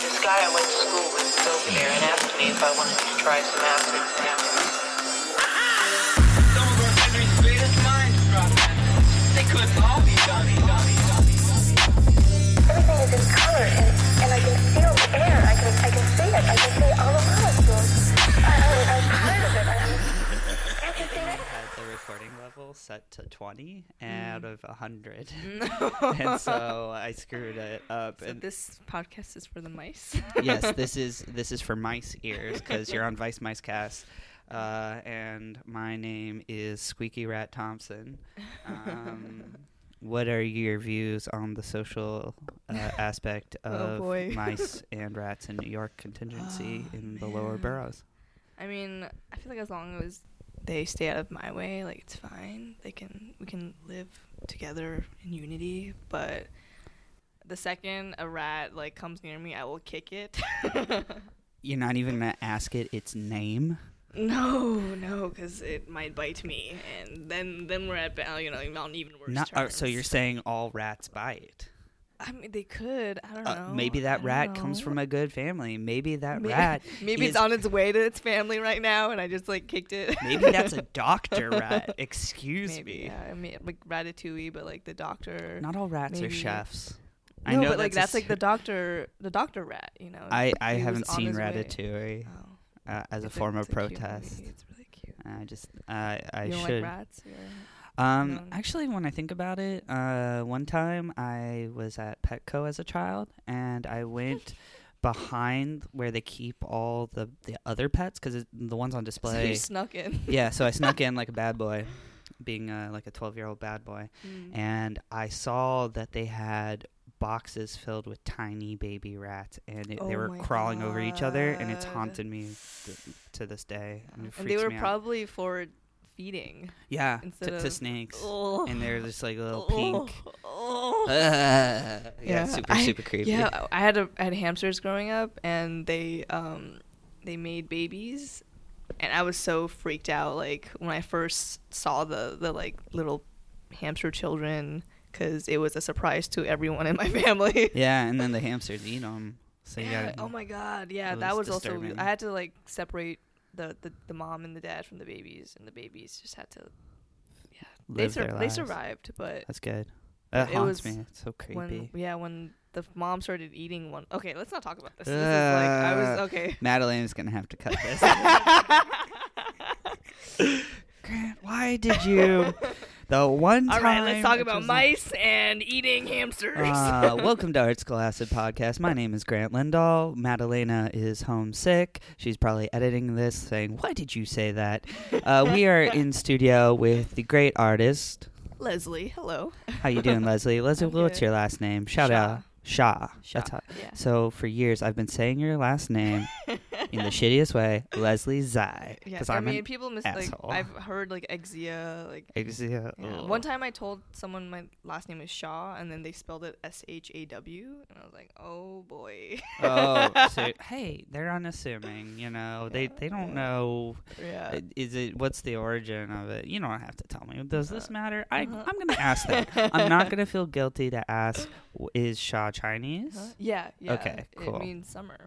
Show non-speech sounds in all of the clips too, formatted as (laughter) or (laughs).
This guy I went to school with was over there and asked me if I wanted to try some acid level set to 20 out Mm. of 100 No. (laughs) and so i screwed it up So and this podcast is for the mice. yes this (laughs) is this is for mice ears because you're on vice mice cast uh, and my name is squeaky rat thompson um, (laughs) what are your views on the social uh, aspect Oh, of boy. mice and rats in new york contingency Oh, in the lower boroughs I mean, I feel like as long as they stay out of my way, like it's fine. They can we can live together in unity. But the second a rat like comes near me, I will kick it. (laughs) you're not even gonna ask it its name no, no, because it might bite me, and then then we're at you know on even worse Not, uh, so you're saying all rats bite? I mean, they could. I don't Uh, know. maybe that rat comes from a good family. Maybe that May- rat. (laughs) Maybe is- it's on its way to its family right now, and I just like kicked it. Maybe that's a (laughs) doctor rat. Excuse Maybe, me. yeah. I mean, like Ratatouille, but like the doctor. Not all rats are chefs. no, I know but like that's like the doctor, the doctor rat. You know. I I haven't seen. Ratatouille Oh, uh, as a it's form it's of protest. It's really cute. I just I I you don't should. like rats? Or... Um, No. actually, when I think about it, uh, one time I was at Petco as a child, and I went (laughs) behind where they keep all the the other pets because the ones on So display. you snuck in. yeah, so I snuck in like a bad boy, being uh, like a twelve year old bad boy, Mm. and I saw that they had boxes filled with tiny baby rats, and it, they Oh were my crawling over each other, and it's haunted me th- to this day. And, it and they were me out. probably for feeding. yeah instead to, to of- snakes, Oh. and they're just like a little (laughs) pink. Oh. (laughs) yeah, Yeah, super I- super creepy. Yeah, I had a I had hamsters growing up, and they um they made babies, and I was so freaked out like when I first saw the the like little hamster children because it was a surprise to everyone in my (laughs) family. Yeah, and then the hamsters eat them. So you Yeah, gotta, oh my god, yeah, It that was was also. I had to like separate the, the the mom and the dad from the babies, and the babies just had to yeah they sur- they survived, but That's good. That It haunts me. It's so creepy. when yeah when the mom started eating one okay let's not talk about this, this is like I was Uh, okay Madeleine's gonna have to cut this. (laughs) Grant, why did you? (laughs) The one all right let's talk about mice and eating hamsters Uh, (laughs) welcome to Art School Acid Podcast. My name is Grant Lindahl. Madalena is homesick. She's probably editing this, saying, "Why did you say that?" Uh, we are (laughs) in studio with the great artist. Leslie hello How you doing, Leslie? (laughs) Leslie, what's your last name? Shout Shaw. out. Shaw. Shaw, That's how. yeah So for years, I've been saying your last name in the (laughs) shittiest way, Leslie Zai, yeah I I'm mean an people mis- like asshole. I've heard like Exia like Exia. yeah. one time I told someone my last name is Shaw and then they spelled it S H A W and I was like oh boy oh, (laughs) so, hey, they're unassuming. You know, they Yeah, they don't know. yeah Uh, Is it what's the origin of it? You don't have to tell me. Does this Uh, matter? I uh-huh. I'm gonna ask that. I'm not gonna feel guilty to ask. Is Shaw Chinese? Huh? yeah yeah Okay, cool. it means summer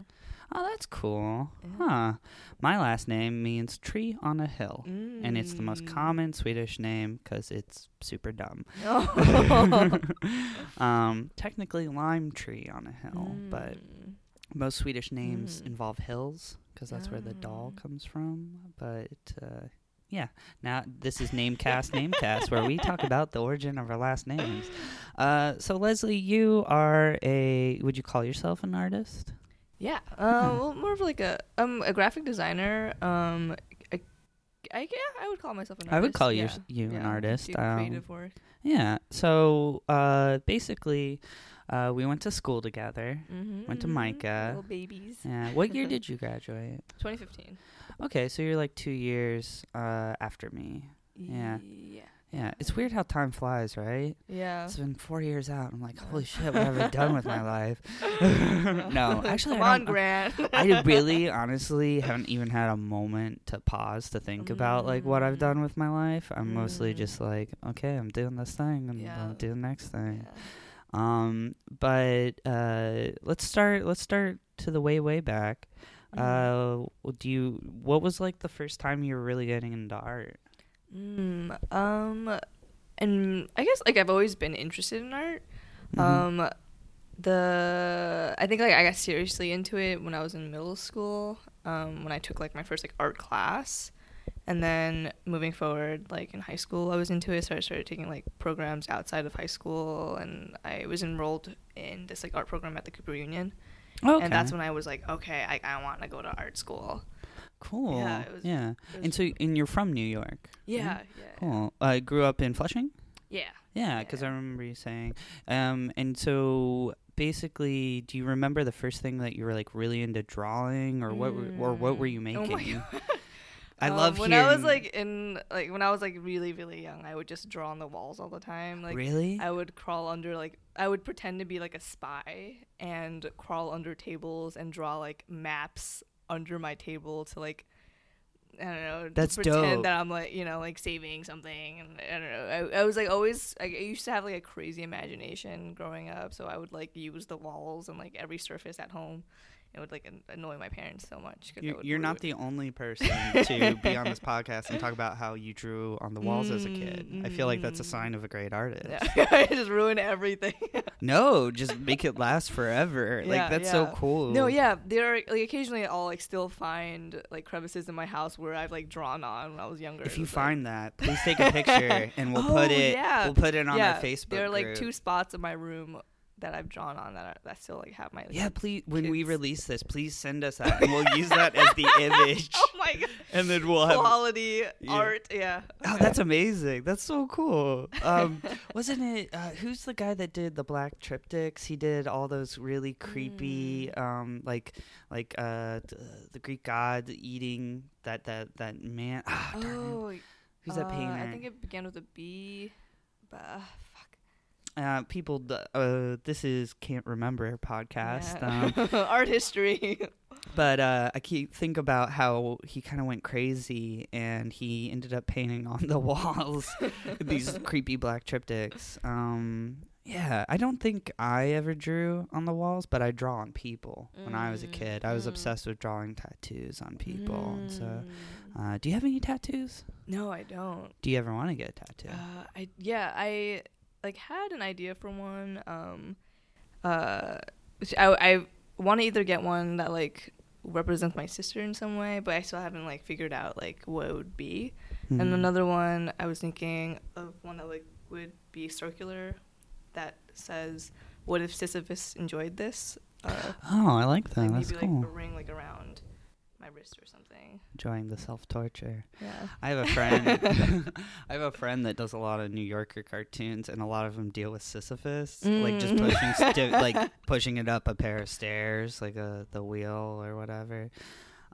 Oh, that's cool. Yeah. Huh. My last name means tree on a hill. And it's the most Mm. common Swedish name because it's super dumb. (laughs) (laughs) Oh. um, technically, lime tree on a hill, but Mm. most Swedish names Mm. involve hills because that's where the doll Ah. comes from. But uh, yeah, now this is Namecast Namecast where we talk about the origin of our last names. Uh, so Leslie, you are a would you call yourself an artist? Yeah, uh, well, more of like a um a graphic designer. Um, I, I yeah, I would call myself an artist. I would call you- yeah. you an artist, do um, creative work. Yeah. So uh, basically, uh, we went to school together. Mm-hmm, went to MICA. Little babies. Yeah. What year (laughs) did you graduate? 2015. Okay, so you're like two years uh, after me. Yeah. Yeah. Yeah, it's weird how time flies, right? Yeah. It's been four years out. I'm like, holy shit, what have I done with my life? (laughs) (laughs) no, actually, come I on, Grant. I (laughs) really, honestly, haven't even had a moment to pause to think about like what I've Mm. done with my life. I'm mostly Mm. just like, okay, I'm doing this thing, and Yeah. I'll do the next thing. Yeah. Um, but uh, let's start. Let's start to the way way back. Uh, do you? What was like the first time you were really getting into art? Mm, um, and I guess like I've always been interested in art. Mhm. Um, the I think like I got seriously into it when I was in middle school. Um, when I took like my first like art class, and then moving forward, like in high school, I was into it. So I started taking like programs outside of high school, and I was enrolled in this like art program at the Cooper Union. Okay. And that's when I was like, okay, I, I want to go to art school. Cool. Yeah, it was- yeah. And so, and you're from New York. Yeah, right? yeah, Cool. I grew up in Flushing. yeah. Yeah, because I remember you saying. Um, and so basically, do you remember the first thing that you were like really into drawing, or what? Were, or what were you Mm. Oh making? God. I (laughs) Um, love when I was like in like when I was like really really young, I would just draw on the walls all the time. Like really? I would crawl under like I would pretend to be like a spy and crawl under tables and draw like maps under my table to like I don't know. That's pretend dope. that I'm like you know like saving something and I don't know. I, I was like always I, I used to have like a crazy imagination growing up, so I would like use the walls and like every surface at home. It would like an- annoy my parents so much. I You're, not the only (laughs) person to be on this podcast and talk about how you drew on the walls as a kid. I feel like that's a Mm, sign of a great artist. (laughs) Yeah, I just ruin everything. (laughs) No, just make it last forever. like Yeah, that's so cool. No, yeah, there are like occasionally I'll like still find like crevices in my house where I've like drawn on when I was younger. If you was, like- find that, please take a picture and we'll put Oh, it. yeah. We'll put it on yeah, our Facebook. There are like group. two spots in my room that I've drawn on that are, that still like have my like, Yeah, please. When we release this, please send us that, and we'll use that as the (laughs) image. oh my god, And then we'll have. quality Yeah. art. Yeah. Oh, that's amazing. That's so cool. Um, (laughs) wasn't it? Uh, who's the guy that did the black triptychs? He did all those really creepy, Mm. um, like, like uh, th- the Greek god eating that that that man. It. oh, Who's that uh, painter? I think it began with a B. But, uh, people. Uh, this is can't remember podcast. Um, (laughs) art history. But uh, I keep think about how he kind of went crazy and he ended up painting on the (laughs) walls (laughs) these creepy black triptychs. Um, yeah, I don't think I ever drew on the walls, but I draw on people. When I was a Mm, kid, I was mm. obsessed with drawing tattoos on people. And so, Mm. uh, do you have any tattoos? no, I don't. Do you ever want to get a tattoo? Uh, I yeah, I like had an idea for one. Um, uh, I I want to either get one that like represents my sister in some way, but I still haven't like figured out like what it would be. And Hmm. another one, I was thinking of one that like would be circular, that says, "What if Sisyphus enjoyed this?" Uh, Oh, I like that. like That's maybe cool. like a ring like around my wrist or something. Enjoying the self torture. Yeah. I have a friend. (laughs) (laughs) I have a friend that does a lot of New Yorker cartoons, and a lot of them deal with Sisyphus, like just Mm. pushing, sti- (laughs) like pushing it up a pair of stairs, like a the wheel or whatever.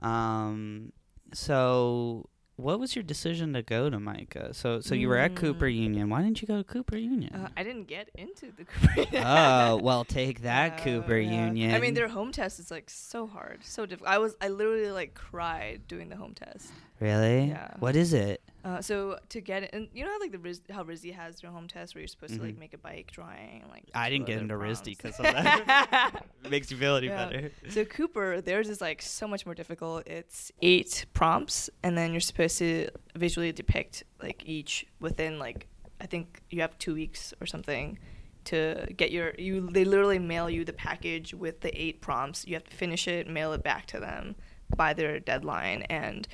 Um, so what was your decision to go to MICA? So, so you were at Cooper Mm. Union. Why didn't you go to Cooper Union? Uh, I didn't get into the (laughs) Cooper. Union. oh, well, take that, Yeah, Cooper yeah. Union. I mean, their home test is like so hard, so difficult. I was, I literally like cried doing the home test. really. Yeah. What is it? Uh, so to get it, and you know how like the Riz, how RISD has their home test where you're supposed to like Mhm. make a bike drawing, like I didn't get into RISD because of that. (laughs) it makes you feel any Yeah. better. So Cooper, theirs is like so much more difficult. It's eight prompts, and then you're supposed to visually depict like each within like I think you have two weeks or something to get your you. They literally mail you the package with the eight prompts. You have to finish it, mail it back to them by their deadline, and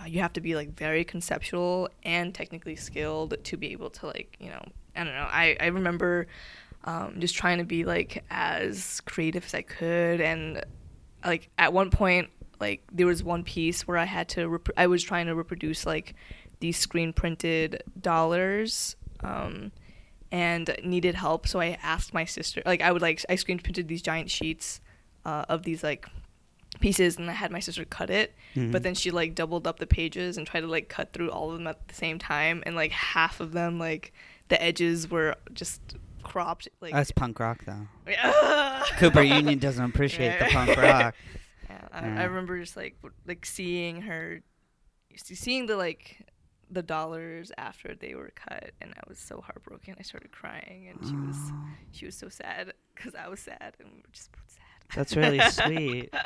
uh, you have to be like very conceptual and technically skilled to be able to like you know I don't know. I I remember um, just trying to be like as creative as I could, and like at one point, like there was one piece where I had to rep- I was trying to reproduce like these screen printed dollars. Um, and needed help, so I asked my sister. Like I would like I screen printed these giant sheets uh, of these like pieces, and I had my sister cut it. Mhm. But then she like doubled up the pages and tried to like cut through all of them at the same time, and like half of them like the edges were just cropped. Like That's punk rock, though. (laughs) Cooper Union doesn't appreciate the punk rock. (laughs) Yeah, I, Yeah. I remember just like w- like seeing her, seeing the like the dollars after they were cut, and I was so heartbroken. I started crying, and she was she was so sad because I was sad, and we were just sad. That's really sweet. (laughs)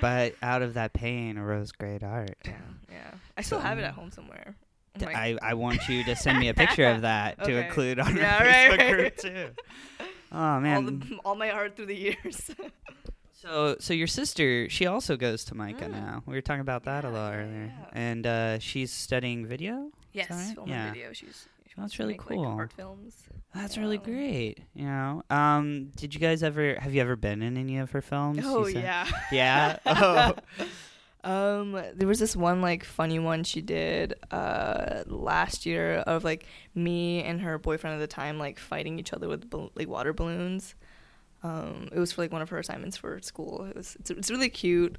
But out of that pain arose great art. Yeah, yeah. I still have it at home somewhere. Like- I, I want you to send me a picture of that to include on Yeah, our right, Facebook right. group too. (laughs) Oh all, man. the, all my art through the years. (laughs) So so your sister, she also goes to MICA Mm. now. We were talking about that a Yeah, little yeah, earlier. yeah. And uh, she's studying video? yes, right? film Yeah. and video. She's she That's really make, like, cool. art films. That's really great. You know. Um did you guys ever have you ever been in any of her films? Oh yeah. (laughs) Yeah? (laughs) Oh. (laughs) Um, there was this one like funny one she did uh last year of like me and her boyfriend at the time like fighting each other with bal- like water balloons. Um, it was for like one of her assignments for school. It was it's, it's really cute,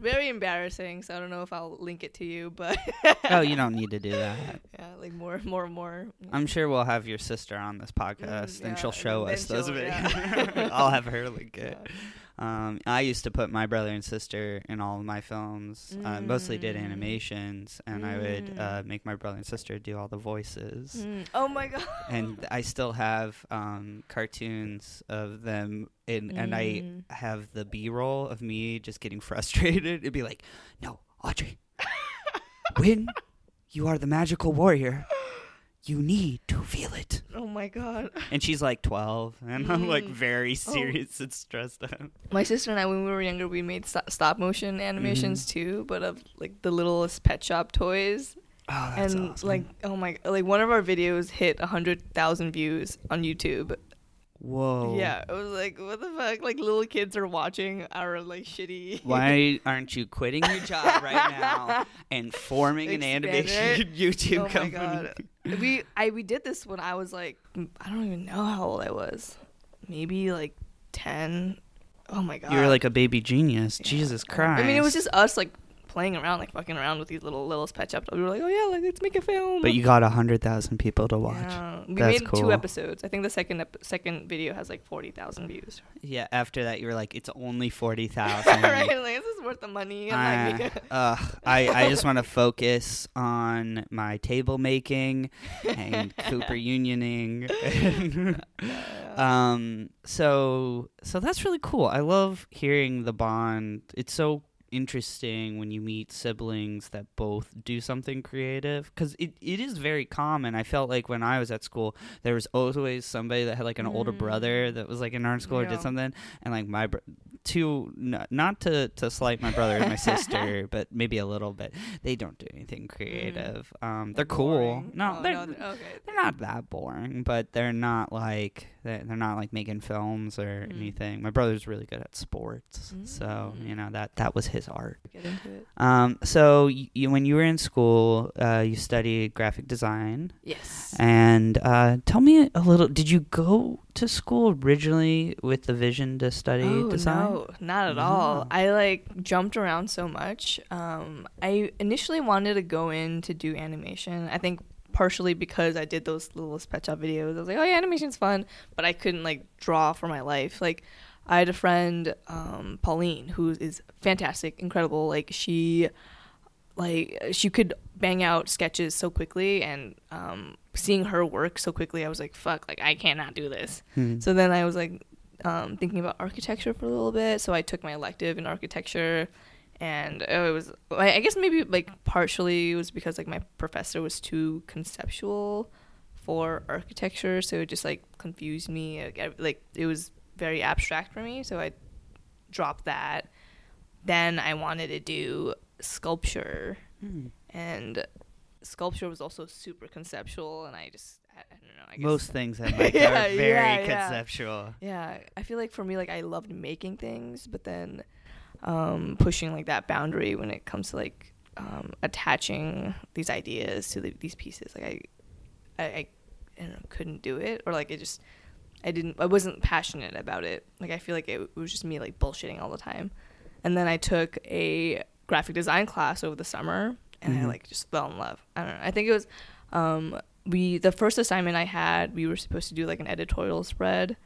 very embarrassing. So I don't know if I'll link it to you, but (laughs) oh, you don't need to do that. (laughs) yeah, like more, more, more. I'm sure we'll have your sister on this podcast, Mm, and she'll show us those videos. yeah. (laughs) I'll have her link it. Yeah. Um, I used to put my brother and sister in all of my films. Uh, mostly did Mm. animations, and I would Mm. uh, make my brother and sister do all the voices. Mm, Oh my god. And (laughs) I still have um, cartoons of them, in, and I Mm. have the B-roll of me just getting (laughs) frustrated. It'd be like, "No, Audrey, (laughs) when you are the magical warrior, you need to feel it." Oh my god. And she's like 12, and I'm like Mm. very Oh. serious and stressed out. My sister and I, when we were younger, we made st- stop motion animations Mm-hmm. too, but of like the littlest pet shop toys. Oh, that's and awesome. like, oh my, like one of our videos hit a hundred thousand views on YouTube. whoa. Yeah, it was like, what the fuck? Like little kids are watching our like shitty. (laughs) Why aren't you quitting your job right now (laughs) and forming an Expand animation it? (laughs) YouTube oh my company? god. We I we did this when I was like I don't even know how old I was. Maybe like ten. Oh my god. You were like a baby genius. Yeah. Jesus Christ. I mean, it was just us like playing around, like fucking around with these little littlest pet shop. We were like, oh yeah, like let's make a film. But you got a hundred thousand people to watch. Yeah. We That's made cool. two episodes. I think the second ep- second video has like forty thousand views. Yeah. After that, you were like, it's only (laughs) forty thousand. right? Like this is worth the money. And I, like, make a- ugh, I, I just want to focus on my table making and (laughs) Cooper unioning. (laughs) um, so so that's really cool. I love hearing the bond. It's so interesting when you meet siblings that both do something creative because it, it is very common. I felt like when i was at school there was always somebody that had like an older brother that was like in art school or did something and like my br- two n- not to to slight my brother and my sister (laughs) but maybe a little bit they don't do anything creative. Um they're cool. no Oh, they're no, they're- okay. they're not that boring but they're not like they're they're not like making films or Mm. anything my brother's really good at sports so Mm. you know that that was his art Get into it. um so you when you were in school uh you studied graphic design Yes. and uh tell me a little did you go to school originally with the vision to study Oh, design No, not at No. all. I like jumped around so much. Um, I initially wanted to go in to do animation. I think partially because I did those little shop videos. I was like, oh yeah, animation's fun, but I couldn't like draw for my life. Like, I had a friend, um, Pauline, who is fantastic, incredible. Like she, like she could bang out sketches so quickly, and um, seeing her work so quickly, I was like, fuck, like I cannot do this. Hmm. So then I was like um, thinking about architecture for a little bit. So I took my elective in architecture, and it was I I guess maybe like partially it was because like my professor was too conceptual for architecture, so it just like confused me. Like, I- like it was very abstract for me, so I dropped that. Then I wanted to do sculpture, Hmm. and sculpture was also super conceptual, and I just I, I don't know. I guess most things in life (laughs) Yeah, are very yeah, yeah. conceptual yeah, I feel like for me, like I loved making things, but then um, pushing like that boundary when it comes to like um, attaching these ideas to the, these pieces, like I, I, I, I don't know, couldn't do it, or like it just, I didn't, I wasn't passionate about it. Like I feel like it, was just me like bullshitting all the time, and then I took a graphic design class over the summer, and I Mhm. like just fell in love. I don't know. I think it was. Um, we the first assignment I had, we were supposed to do like an editorial spread,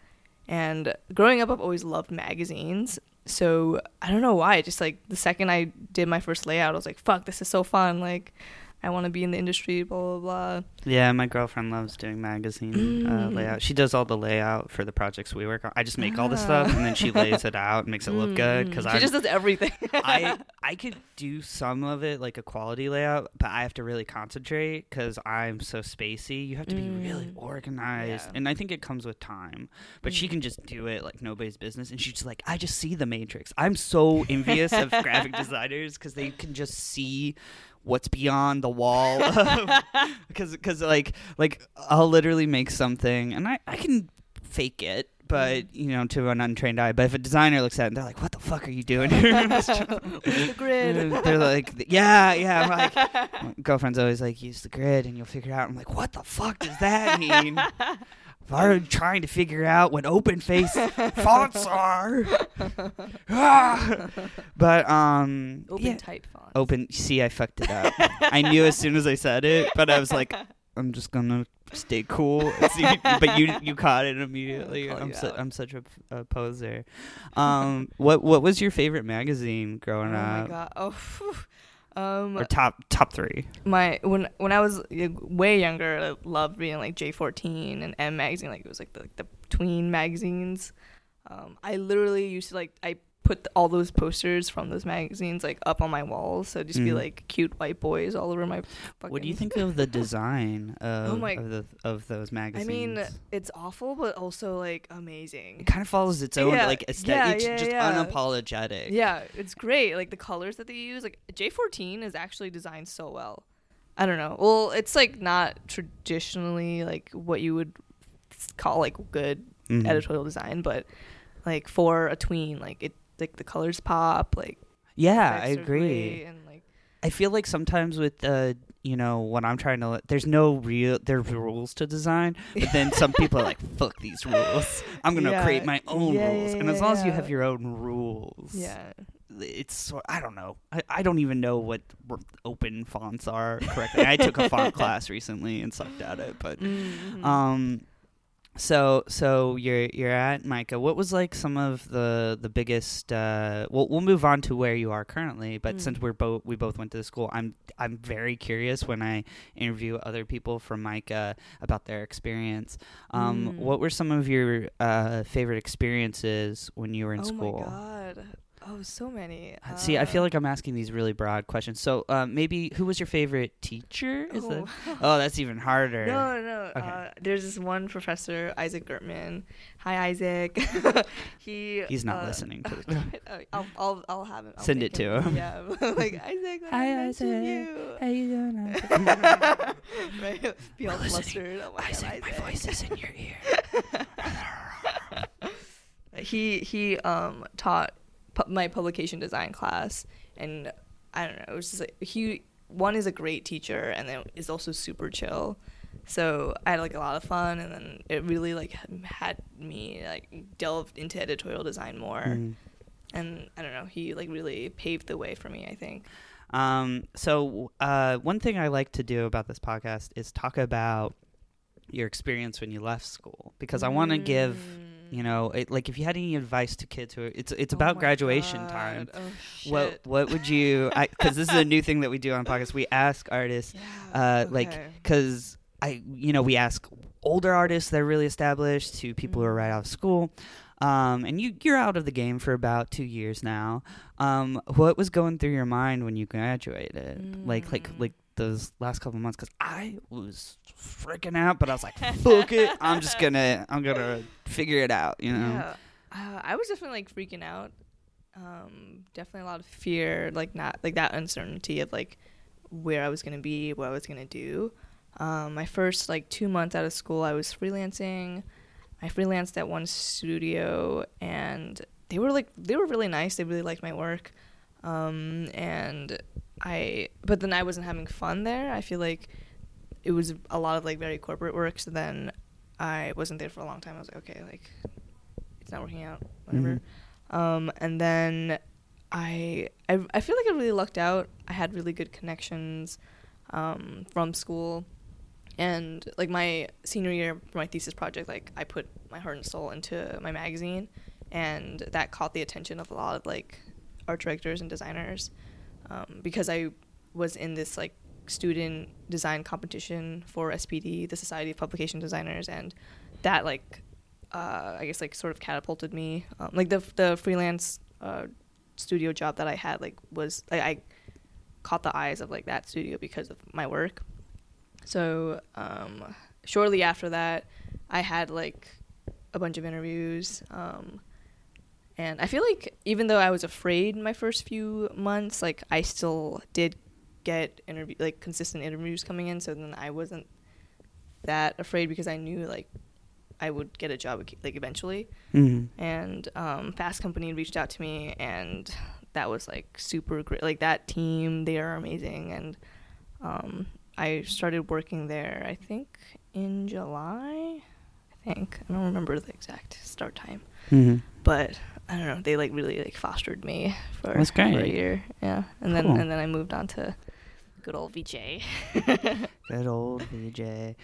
and growing up, I've always loved magazines. So I don't know why. Just like the second I did my first layout, I was like, "Fuck, this is so fun!" Like, I want to be in the industry, blah blah blah. Yeah, my girlfriend loves doing magazine uh, Mm. layout. She does all the layout for the projects we work on. I just make all the stuff and then she lays it out and makes it look good because Mm. I she just does everything. I (laughs) I could do some of it like a quality layout, but I have to really concentrate because I'm so spacey. You have to be really Mm. organized, Yeah. and I think it comes with time. But she Mm. can just do it like nobody's business, and she's like, I just see the matrix. I'm so envious of (laughs) graphic designers because they can just see what's beyond the wall (laughs) (laughs) because because like like I'll literally make something and I I can fake it but mm. you know to an untrained eye. But if a designer looks at it they're like what the fuck are you doing? (laughs) Here the grid? they're like yeah yeah. I'm like my girlfriend's always like use the grid and you'll figure it out. I'm like what the fuck does that mean if I were trying to figure out what open face (laughs) fonts are Ah! but um Open yeah. type font. Open. See, I fucked it up. I knew as soon as I said it, but I was like, I'm just gonna stay cool. (laughs) See, but you you caught it immediately. I'm su- I'm such a, a poser. Um, what what was your favorite magazine growing up? Oh my up? god. Oh. (laughs) Um, Or top top three? my when when I was way younger, I loved reading like J14 and M magazine. Like it was like the, like the tween magazines. Um, I literally used to like I put all those posters from those magazines like up on my walls, so just be Mm. like cute white boys all over my. Fucking... What do you think of the design (laughs) of Oh my- of, the, of those magazines? I mean, it's awful, but also like amazing. it kind of follows its own Yeah, like aesthetic. yeah, it's yeah, just yeah. unapologetic. Yeah, it's great. Like the colors that they use, like J14 is actually designed so well. I don't know. Well, it's like not traditionally like what you would call like good Mhm. editorial design, but like for a tween, like it like the colors pop, like Yeah, I agree. and like I feel like sometimes with uh you know when I'm trying to there's no real there's rules to design but then some (laughs) people are like fuck these rules I'm gonna Yeah. create my own Yeah, rules yeah, and as long as you have your own rules yeah. it's I don't know I, I don't even know what open fonts are correctly I took a font (laughs) class recently and sucked at it but Mhm. um so so you're you're at MICA. What was like some of the the biggest uh we'll we'll move on to where you are currently, but Mm. since we're both we both went to the school, I'm I'm very curious when I interview other people from MICA about their experience. Um Mm. what were some of your uh favorite experiences when you were in oh school? my god. Oh, so many. See, I feel Uh, like I'm asking these really broad questions. So, uh, maybe who was your favorite teacher? Is oh. that? (laughs) Oh, that's even harder. No, no. Okay. Uh, there's this one professor, Isaac Gertman. Hi, Isaac. (laughs) he. He's not uh, listening to (laughs) this. I'll, I'll, I'll have him. I'll Send it to him. Yeah, like Isaac. Hi, Isaac. You. How you doing? right? Be all We're listening. flustered. Oh my Isaac, God, my voice is in your ear. he he um taught pu- my publication design class and i don't know it was just like he one is a great teacher and then is also super chill. So i had like a lot of fun and then it really like had me like delved into editorial design more. Mm. and i don't know he like really paved the way for me i think. Um, so uh, one thing I like to do about this podcast is talk about your experience when you left school because I want to give you know it, like if you had any advice to kids who are, it's it's Oh about graduation God. time. oh, What what would you? Because this is a new thing that we do on podcast. We ask artists (laughs) yeah, uh, like because I you know we ask older artists that are really established to people who are right out of school. Um, and you you're out of the game for about two years now. Um, what was going through your mind when you graduated? Like like Mm. like those last couple months? Because I was freaking out, but I was like, fuck it, I'm just gonna I'm gonna figure it out. You know? Yeah, uh, I was definitely like freaking out. Um, definitely a lot of fear, like not like that uncertainty of like where I was gonna be, what I was gonna do. Um, my first like two months out of school, I was freelancing. I freelanced at one studio, and they were like they were really nice. They really liked my work, um, and I. But then I wasn't having fun there. I feel like it was a lot of like very corporate work. So then I wasn't there for a long time. I was like, okay, like it's not working out, whatever. Um, and then I, I I feel like I really lucked out. I had really good connections um, from school, and like my senior year for my thesis project, like I put my heart and soul into my magazine, and that caught the attention of a lot of like art directors and designers um, because I was in this like student design competition for SPD, the Society of Publication Designers, and that like uh, I guess like sort of catapulted me. Um, like the the freelance uh, studio job that I had like was I, I caught the eyes of like that studio because of my work. So um, shortly after that, I had like a bunch of interviews. Um, and I feel like even though I was afraid my first few months, like I still did get interview like consistent interviews coming in. So then I wasn't that afraid because I knew like I would get a job like eventually. Mhm. And um, Fast Company reached out to me, and that was like super great. Like that team, they are amazing. And um, I started working there. I think in July. I think I don't remember the exact start time, Mhm. but I don't know. They like really like fostered me for, That's for a year. Yeah, and then and then I moved on to good old VJ. (laughs) Good old VJ.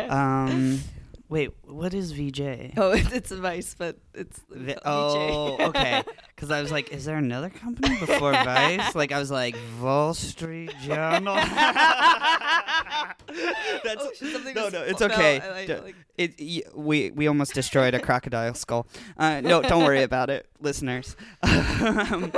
(laughs) um, wait, what is VJ? oh, (laughs) it's, it's Vice, but it's Vi- VJ. oh, okay. Because I was like, is there another company before Vice? (laughs) Like, I was like, Wall Street Journal. (laughs) That's Oh, shit, no, no, it's okay. I- I, D- like- It, y- we we almost destroyed a crocodile skull. Uh, no, don't worry about it, (laughs) listeners. um,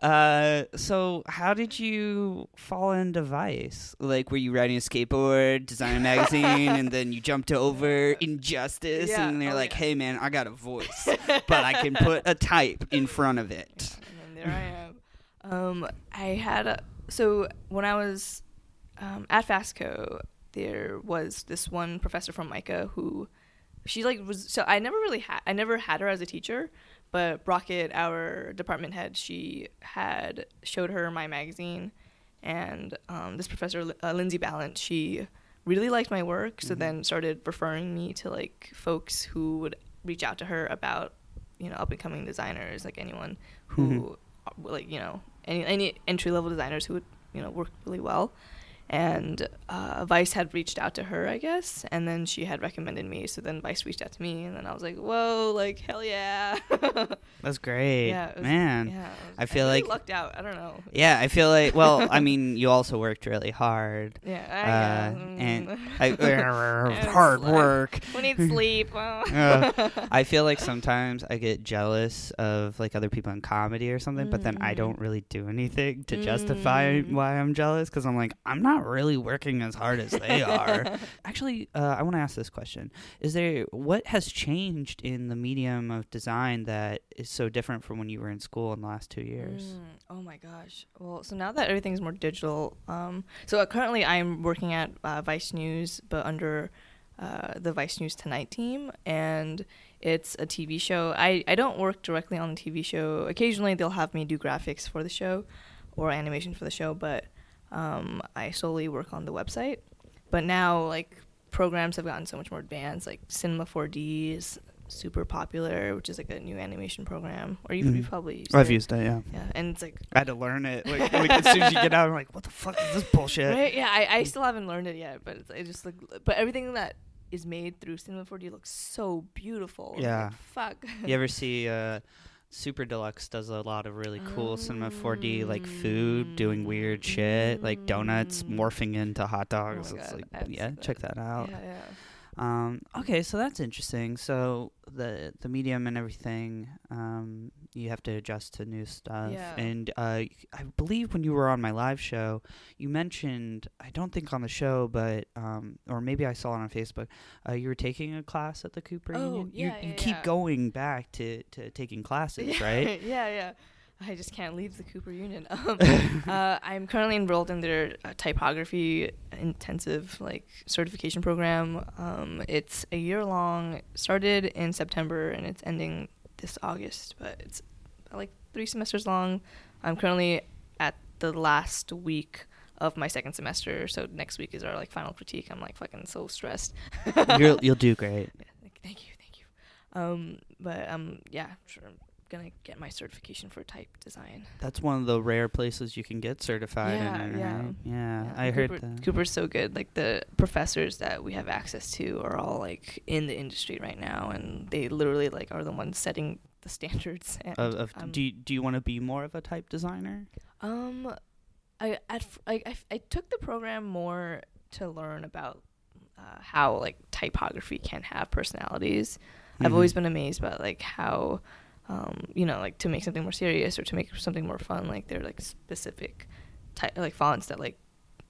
uh, so, how did you fall into Vice? Like, were you riding a skateboard, designing a magazine, and then you jumped over Injustice, Yeah, and they're oh, like, yeah. "Hey, man, I got a voice, but I can put a type in front of it." and then there I am. Um, I had a, so when I was um, at FastCo, there was this one professor from MICA who she like was so I never really had I never had her as a teacher, but Brockett, our department head, she had showed her my magazine, and um, this professor uh, Lindsay Ballant, she really liked my work, so then started referring me to like folks who would reach out to her about you know up and coming designers, like anyone who uh, like you know any any entry level designers who would you know work really well and uh, Vice had reached out to her, I guess, and then she had recommended me. So then Vice reached out to me, and then I was like, "Whoa, like hell yeah!" (laughs) That's great, yeah, it was- man. Yeah, was- I feel really like- lucked out. I don't know. Yeah, I feel like. Well, I (laughs) mean, you also worked really hard. Yeah, Uh, I, and mm. I, (laughs) hard work. We need sleep. Uh, I feel like sometimes I get jealous of like other people in comedy or something, but then I Mm. don't really do anything to justify Mm. why I'm jealous because I'm like I'm not really working as hard as they are. (laughs) Actually, uh, I want to ask this question: Is there what has changed in the medium of design that is so different from when you were in school in the last two years? Mm, oh my gosh. Well, so now that everything's more digital, um, so uh, currently I'm working at uh, Vice News, but under uh, the Vice News Tonight team, and it's a TV show. I, I don't work directly on the TV show. Occasionally they'll have me do graphics for the show or animation for the show, but um, I solely work on the website. But now, like, programs have gotten so much more advanced. Like, Cinema 4D is super popular, which is like a new animation program. Or you've, Mhm. probably used I've it. used it, yeah. Yeah, and it's like I had to learn it. Like, like as soon as you get out, I'm like, what the fuck is this bullshit? Right? Yeah, I, I still haven't learned it yet, but it's, it just like, but everything that is made through Cinema 4D looks so beautiful. Like, Yeah. fuck. You ever (laughs) see uh, Super Deluxe does a lot of really cool cinema 4D like food doing oh. weird shit like donuts morphing into hot dogs. Oh it's God, like yeah, check that out. Yeah, yeah. Um, okay, so that's interesting. So the the medium and everything, um, you have to adjust to new stuff. Yeah. And uh, I believe when you were on my live show, you mentioned I don't think on the show, but um, or maybe I saw it on Facebook. Uh, you were taking a class at the Cooper Oh, Union. yeah, you, you yeah, keep yeah. going back to, to taking classes, (laughs) right? yeah, yeah. I just can't leave the Cooper Union. (laughs) Um, (laughs) uh, I'm currently enrolled in their uh, typography intensive like certification program. Um, it's a year long. Started in September and it's ending this August, but it's like three semesters long. I'm currently at the last week of my second semester, so next week is our like final critique. I'm like fucking so stressed. You'll (laughs) you'll do great. Yeah, thank, you, thank you. Um, but um, yeah, sure, gonna get my certification for type design. That's one of the rare places you can get certified Yeah, in yeah. right? Yeah, Yeah, I heard that. Cooper's so good. Like the professors that we have access to are all like in the industry right now, and they literally like are the ones setting the standards. (laughs) And, Of, of um, do you, do you want to be more of a type designer? um, I at f- I, I, I took the program more to learn about uh, how like typography can have personalities. I've Mhm. always been amazed by like how um, you know like to make something more serious or to make something more fun like there are like specific ty- like fonts that like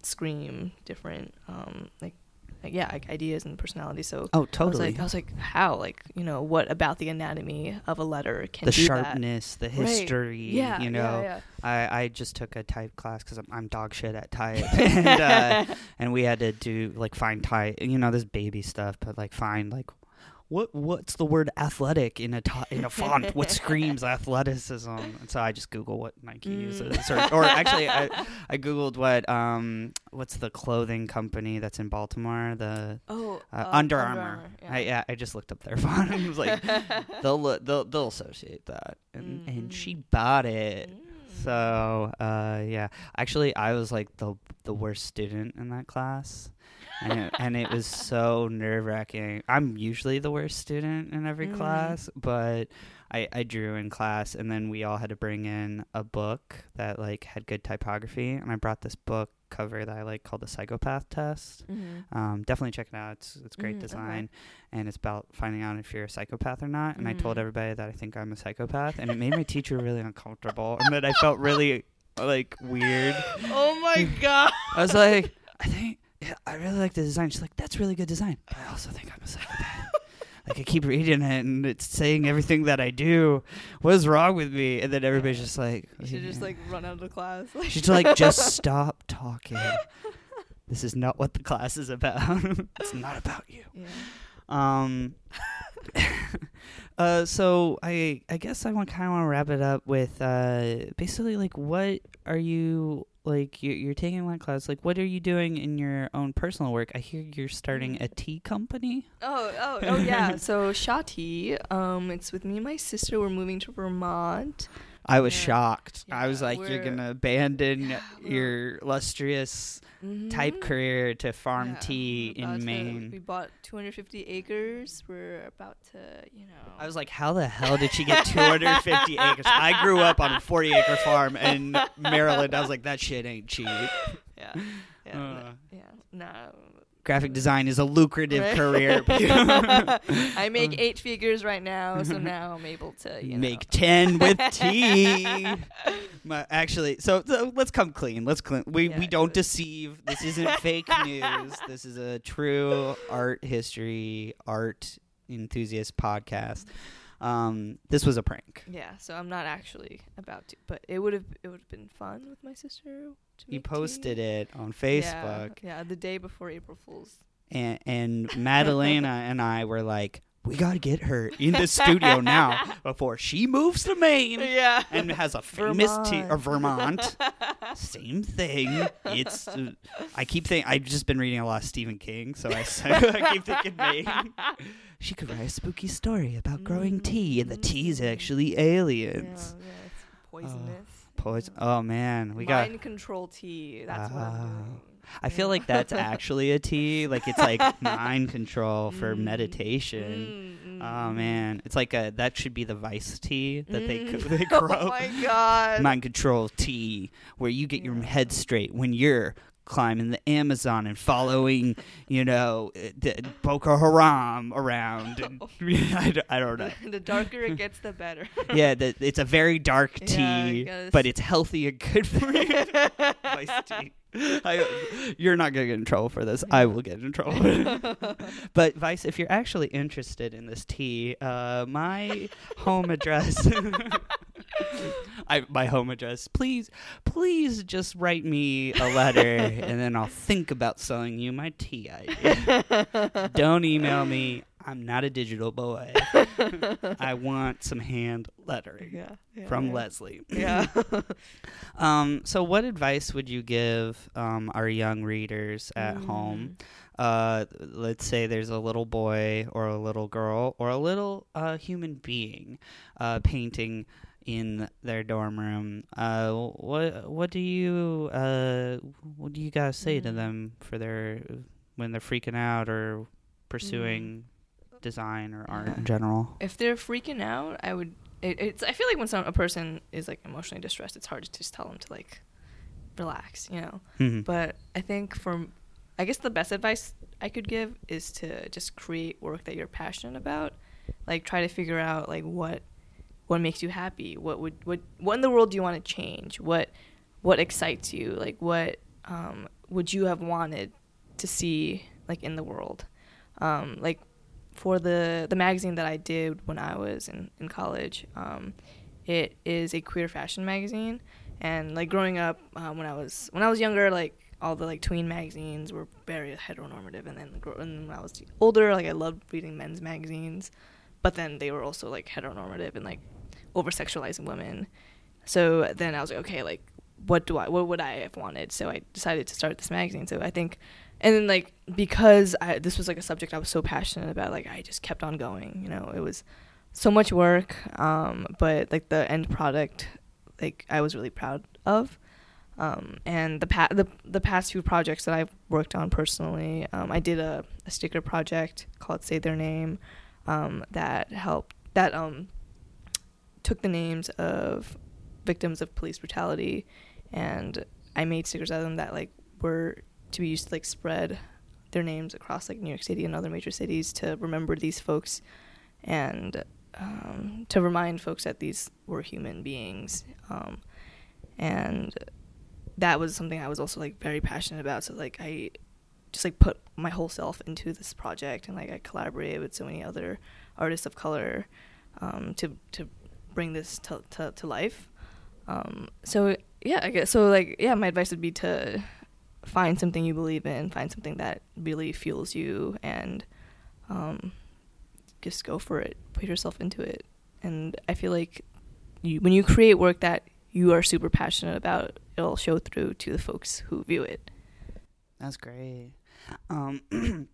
scream different um, like like, yeah like ideas and personalities so Oh, I was totally. like I was like how like you know what about the anatomy of a letter can the do that? sharpness, the Right. history. Yeah, you yeah, know. yeah. I, I just took a type class because I'm, I'm dog shit at type, (laughs) and uh, (laughs) and we had to do like find type. You know, this baby stuff, but like find like what what's the word athletic in a to- in a font? what (laughs) screams athleticism? And so I just Google what Nike Mm. uses, or, or actually I, I googled what um what's the clothing company that's in Baltimore the Oh, uh, um, Under Armour. yeah. I, yeah, I just looked up their (laughs) font. and it was like (laughs) they'll they'll they'll associate that, and and she Mhm. bought it. Mm. So uh, yeah, actually, I was like the the worst student in that class, and it, and it was (laughs) so nerve wracking. I'm usually the worst student in every Mm. class, but I I drew in class, and then we all had to bring in a book that like had good typography, and I brought this book cover that I like called the Psychopath Test. Mhm. Um, definitely check it out. It's it's great Mm, okay. design, and it's about finding out if you're a psychopath or not. And I told Mhm. everybody that I think I'm a psychopath, and it made my teacher really uncomfortable, and then I felt really like weird. (laughs) Oh my god. (laughs) I was like, I think yeah, I really like the design. She's like, that's really good design, but I also think I'm a psychopath. (laughs) like I keep reading it, and it's saying everything that I do. What's wrong with me? And then everybody's just like, You should just like run out of the class. (laughs) She's like, just (laughs) stop talking. This is not what the class is about. (laughs) it's not about you. Yeah. Um. uh. So I I guess I want kind of want to wrap it up with uh basically like what are you like you're, you're taking that class like what are you doing in your own personal work? I hear you're starting a tea company. Oh, oh, oh yeah. (laughs) So Shati, um, it's with me and my sister. We're moving to Vermont. I was Yeah. shocked. I was like, you're we're- gonna abandon your illustrious type Mhm. career to farm Yeah, tea in to- Maine. we bought 250 acres. We're about to, you know. I was like, how the hell did she get 250 (laughs) acres? I grew up on a 40 acre farm in (laughs) Maryland. I was like, that shit ain't cheap. yeah, (laughs) yeah, Uh. yeah. No. Graphic design is a lucrative Right. career. (laughs) I make (laughs) eight figures right now, so (laughs) now I'm able to you Make know. 10 with tea. My, actually, so, so let's come clean. Let's clean. We, Yeah, we don't deceive. This isn't fake news. This is a true art history, art enthusiast podcast. Um, this was a prank. Yeah, so I'm not actually about to, but it would have it would have been fun with my sister. Make posted tea. it on Facebook. Yeah, the day before April Fools. and and (laughs) Madalena and I were like, we got to get her in the studio now (laughs) before she moves to Maine Yeah. and has a famous tea or Vermont. (laughs) Same thing. It's uh, I keep thinking I've just been reading a lot of Stephen King, so I, I keep thinking Maine. She could write a spooky story about growing tea, and the tea is actually aliens. yeah, it's poisonous. Poison. Oh man, we got. mind control tea. That's what I'm Ah. doing. I feel like that's actually a tea. (laughs) Like it's like mind control for Mm. meditation. Mm, mm, Oh mm. man, it's like a that should be the Vice tea that they Mm. (laughs) they grow. Oh my god. Mind control tea, where you get your head straight when you're climbing the Amazon and following, you know, the Boko Haram around. And, (laughs) (laughs) I, don't, I don't know. the darker it gets, the better. (laughs) Yeah, the, it's a very dark tea, Yeah, but it's healthy and good for you. Vice tea. I, you're not gonna get in trouble for this. I will get in trouble. but Vice, if you're actually interested in this tea, uh, my home address. I, my home address. Please, please just write me a letter, and then I'll think about selling you my tea idea. Don't email me. I'm not a digital boy. (laughs) I want some hand lettering yeah, yeah, from yeah. Leslie. Yeah. (laughs) Um, so, what advice would you give um, our young readers at Mm. home? Uh, let's say there's a little boy or a little girl or a little uh, human being uh, painting in their dorm room. Uh, what what do you uh, what do you guys say to Mm. them for their when they're freaking out or pursuing design or art Yeah. in general? if they're freaking out, I would. It, it's. I feel like when some a person is like emotionally distressed, it's hard to just tell them to like relax, you know. Mhm. But I think for, I guess the best advice I could give is to just create work that you're passionate about. Like try to figure out like what, what makes you happy. What would what what in the world do you want to change? What, what excites you? Like what um, would you have wanted to see like in the world? Um, like for the the magazine that I did when I was in in college, um, it is a queer fashion magazine, and like growing up um, when I was when I was younger, like all the like tween magazines were very heteronormative, and then and when I was older, like I loved reading men's magazines, but then they were also like heteronormative and like over sexualizing women. So then I was like, okay, like what do I what would I have wanted? So I decided to start this magazine. So I think and then like because I this was like a subject I was so passionate about, like I just kept on going. You know, it was so much work, um, but like the end product, like I was really proud of. Um, and the, pa- the the past few projects that I've worked on personally, um, I did a, a sticker project called "Say Their Name," um, that helped that um, took the names of victims of police brutality, and I made stickers out of them that like were to be used to like spread their names across like New York City and other major cities to remember these folks and um, to remind folks that these were human beings. Um, and that was something I was also like very passionate about. So like I just like put my whole self into this project and like I collaborated with so many other artists of color um, to to bring this to to, to life. Um, so yeah, I guess so. Like yeah, my advice would be to find something you believe in, find something that really fuels you, and um, just go for it. Put yourself into it. And I feel like you, when you create work that you are super passionate about, it'll show through to the folks who view it. That's great. Um, (clears throat)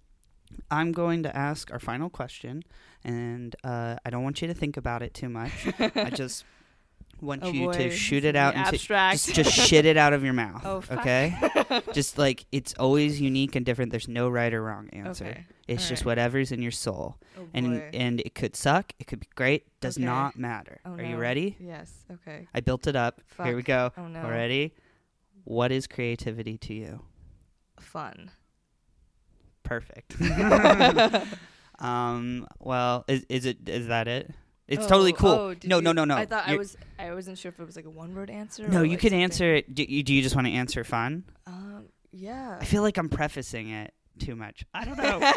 I'm going to ask our final question, and uh, I don't want you to think about it too much. I (laughs) just want Oh you boy, to shoot it out and just just shit it out of your mouth. Oh, fuck. okay? (laughs) just like it's always unique and different. There's no right or wrong answer. Okay. It's All just right. whatever's in your soul. Oh And boy. and it could suck, it could be great, does Okay. not matter. Oh, Are you ready? Yes. Okay. I built it up. Here we go. Oh, no. Ready? What is creativity to you? Fun. Perfect. (laughs) (laughs) um. Well, is is it is that it? It's totally Oh, cool. oh, no, you- no, no, no. I thought I You're- was. I wasn't sure if it was like a one-word answer. No, or, you like, can something- answer it. Do you, do you just want to answer fun? Um. Yeah. I feel like I'm prefacing it too much. I don't know. (laughs) I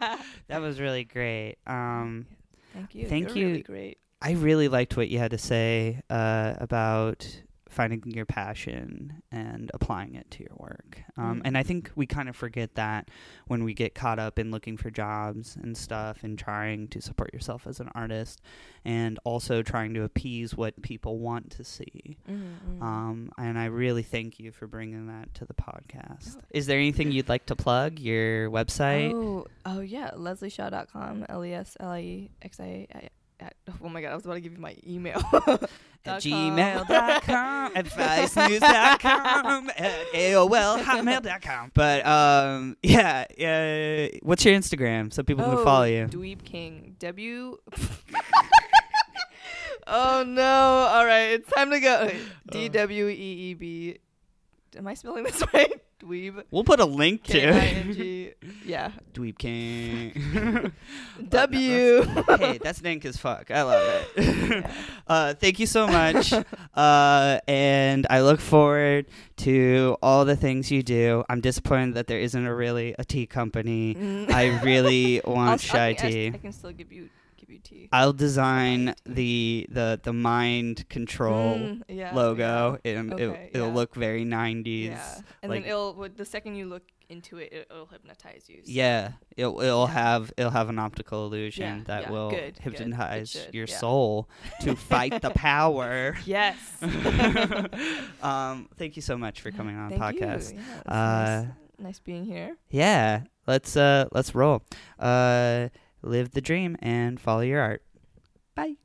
don't know. That was really great. Um. Thank you. thank You're you. Really great. I really liked what you had to say uh, about finding your passion and applying it to your work. Um, Mm. And I think we kind of forget that when we get caught up in looking for jobs and stuff and trying to support yourself as an artist and also trying to appease what people want to see. Mm-hmm, Um, and I really thank you for bringing that to the podcast. Is there anything you'd like to plug? Your website? Oh, oh yeah, lesliexia.com, L E S L I E X I A. at- (laughs) Oh my god, I was about to give you my email. (laughs) at gmail.com, at (laughs) AOL, hotmail.com. But um, yeah, yeah. What's your Instagram so people can follow you? Dweeb King. W. oh no! All right, it's time to go. D W E E B. Am I spelling this right? Dweeb. We'll put a link K I to. (laughs) Yeah. Dweeb King. (laughs) (laughs) W. hey, that's dank as fuck. I love it. uh, thank you so much. uh, and I look forward to all the things you do. I'm disappointed that there isn't a really a tea company. I really I'll want s- shy I, I, tea. I can still give you give you tea. I'll design the the the mind control Mm, yeah, logo. yeah. and Okay, it, will yeah. look very 90s. Yeah, and like- then it'll the second you look into it, it it'll hypnotize you. so- Yeah, it'll have it'll have an optical illusion Yeah, that yeah, will good, good. Hypnotize should, your yeah. soul to fight the power. (laughs) Yes. (laughs) um, thank you so much for coming on the Thank podcast. Uh, nice, nice being here. Yeah, let's uh let's roll. Uh, live the dream and follow your art. Bye.